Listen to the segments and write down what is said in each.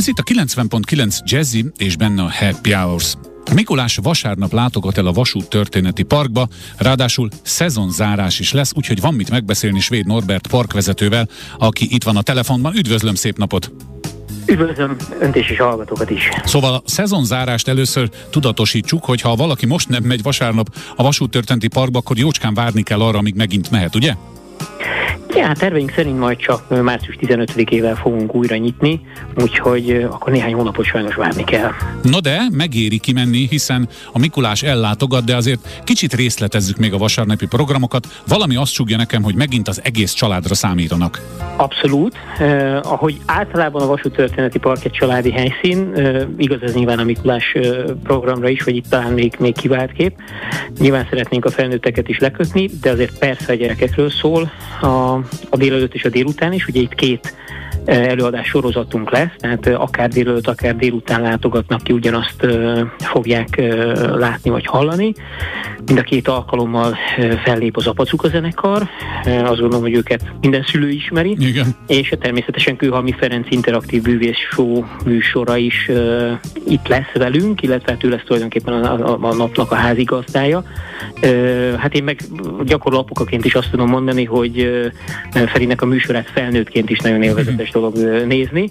Ez itt a 90.9 Jazzy és benne a Happy Hours. Mikulás vasárnap látogat el a Vasút Történeti Parkba, ráadásul szezonzárás is lesz, úgyhogy van mit megbeszélni Svéd Norbert parkvezetővel, aki itt van a telefonban. Üdvözlöm, szép napot! Üdvözlöm önt és hallgatókat is. Szóval a szezonzárást először tudatosítsuk, hogy ha valaki most nem megy vasárnap a Vasút Történeti Parkba, akkor jócskán várni kell arra, amíg megint mehet, ugye? Ja, hát terveink szerint majd csak március 15-ével fogunk újra nyitni, úgyhogy akkor néhány hónapot sajnos várni kell. No de, megéri kimenni, hiszen a Mikulás ellátogat, de azért kicsit részletezzük még a vasárnapi programokat. Valami azt csúgja nekem, hogy megint az egész családra számítanak. Abszolút. Eh, ahogy általában a Vasút Történeti Park egy családi helyszín, eh, igaz ez nyilván a Mikulás eh, programra is, hogy itt talán még, még kivált kép. Nyilván szeretnénk a felnőtteket is lekötni, de azért persze a gyerekekről szól a, a délelőtt és a délután is. Ugye itt két előadás sorozatunk lesz, tehát akár délelőtt, akár délután látogatnak ki, ugyanazt fogják látni vagy hallani. Mind a két alkalommal fellép az Apacuka zenekar, azt gondolom, hogy őket minden szülő ismeri, Igen. és természetesen Kőhalmi Ferenc interaktív bűvész show műsora is uh, itt lesz velünk, illetve hát ő lesz tulajdonképpen a, a, a napnak a házigazdája. Uh, hát én meg gyakorló apukaként is azt tudom mondani, hogy uh, Ferinek a műsorát felnőttként is nagyon élvezetes dolog nézni.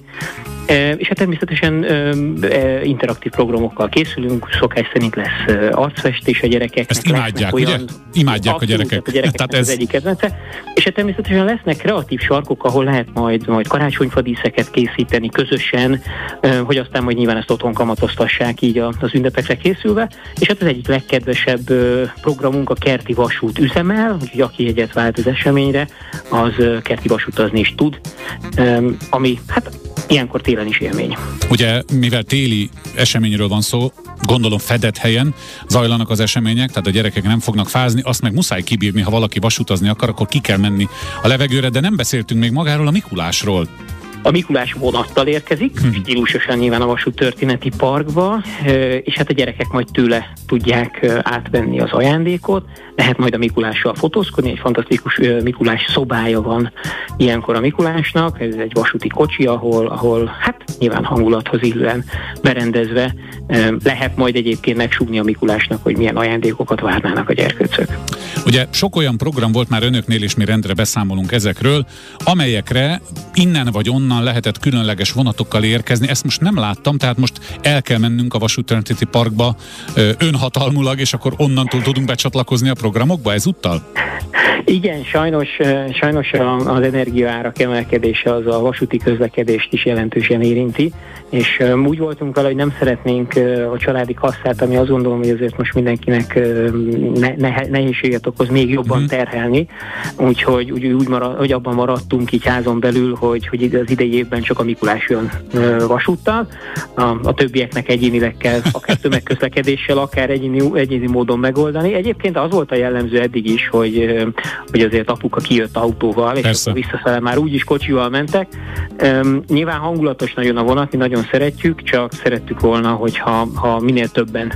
És hát természetesen interaktív programokkal készülünk, szokás szerint lesz arcfestés a gyerekeknek. Ezt imádják, olyan, ugye? Imádják a gyerekek. A gyerekek Tehát ez... az egyik kedvence. És hát természetesen lesznek kreatív sarkok, ahol lehet majd, majd karácsonyfadíszeket készíteni közösen, hogy aztán majd nyilván ezt otthon kamatoztassák így az ünnepekre készülve. És hát az egyik legkedvesebb programunk a Kerti Vasút üzemel, úgyhogy aki egyet vált az eseményre, az Kerti Vasutazni is tud, ami hát ilyenkor télen is élmény. Ugye, mivel téli eseményről van szó, gondolom fedett helyen zajlanak az események, tehát a gyerekek nem fognak fázni, azt meg muszáj kibírni, ha valaki vasutazni akar, akkor ki kell menni a levegőre, de nem beszéltünk még magáról a Mikulásról. A Mikulás vonattal érkezik, hmm. stílusosan nyilván a Vasút Történeti Parkba, és hát a gyerekek majd tőle tudják átvenni az ajándékot, lehet majd a Mikulással fotózkodni, egy fantasztikus Mikulás szobája van ilyenkor a Mikulásnak, ez egy vasúti kocsi, ahol, ahol hát nyilván hangulathoz illően berendezve lehet majd egyébként megsúgni a Mikulásnak, hogy milyen ajándékokat várnának a gyerkőcök. Ugye sok olyan program volt már önöknél, és mi rendre beszámolunk ezekről, amelyekre innen vagy onnan lehetett különleges vonatokkal érkezni. Ezt most nem láttam, tehát most el kell mennünk a Vasúti Parkba önhatalmulag, és akkor onnantól tudunk becsatlakozni a programokba ezúttal? Igen, sajnos, sajnos az energiaárak emelkedése az a vasúti közlekedést is jelentősen érinti, és úgy voltunk vele, hogy nem szeretnénk a családi kasszát, ami azt gondolom, hogy azért most mindenkinek ne, ne, nehézséget okoz, még jobban mhm. terhelni, úgyhogy úgy, úgy marad, hogy abban maradtunk így házon belül, hogy, hogy az idei évben csak a Mikulás jön vasúttal, a, a többieknek egyénileg kell, akár tömegközlekedéssel, akár egyéni, egyéni módon megoldani. Egyébként az volt a jellemző eddig is, hogy hogy azért apuka kijött autóval, és Persze. akkor visszafele már úgyis kocsival mentek. Um, nyilván hangulatos nagyon a vonat, mi nagyon szeretjük, csak szerettük volna, hogyha ha minél többen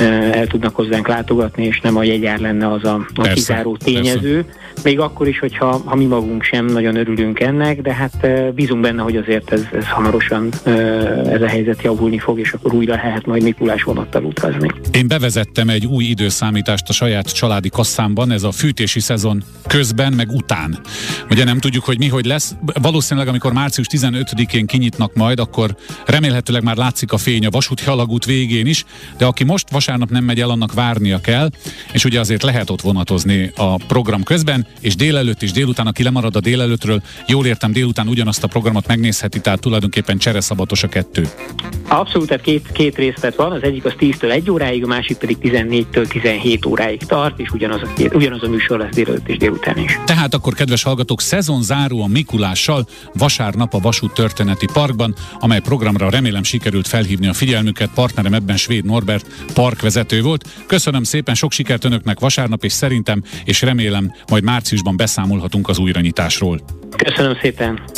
uh, el tudnak hozzánk látogatni, és nem a jegyár lenne az a, a kizáró tényező. Persze. Még akkor is, hogyha ha mi magunk sem nagyon örülünk ennek, de hát uh, bízunk benne, hogy azért ez, ez hamarosan uh, ez a helyzet javulni fog, és akkor újra lehet majd Mikulás vonattal utazni. Én bevezettem egy új időszámítást a saját családi kasszámban, ez a fűtési szezon közben, meg után. Ugye nem tudjuk, hogy mi hogy lesz. Valószínűleg, amikor március 15-én kinyitnak majd, akkor remélhetőleg már látszik a fény a vasúti alagút végén is, de aki most vasárnap nem megy el, annak várnia kell, és ugye azért lehet ott vonatozni a program közben, és délelőtt és délután, aki lemarad a délelőttről, jól értem, délután ugyanazt a programot megnézheti, tehát tulajdonképpen csereszabatos a kettő. Abszolút, tehát két, két részlet van, az egyik az 10-től 1 óráig, a másik pedig 14-től 17 óráig tart, és ugyanaz a, ugyanaz a műsor lesz délelőtt és délután is. Tehát akkor, kedves hallgatók, szezon záró a Mikulással vasárnap a Vasút Történeti Parkban, amely programra remélem sikerült felhívni a figyelmüket. Partnerem ebben Svéd Norbert parkvezető volt. Köszönöm szépen, sok sikert önöknek vasárnap, és szerintem, és remélem majd márciusban beszámolhatunk az újranyitásról. Köszönöm szépen.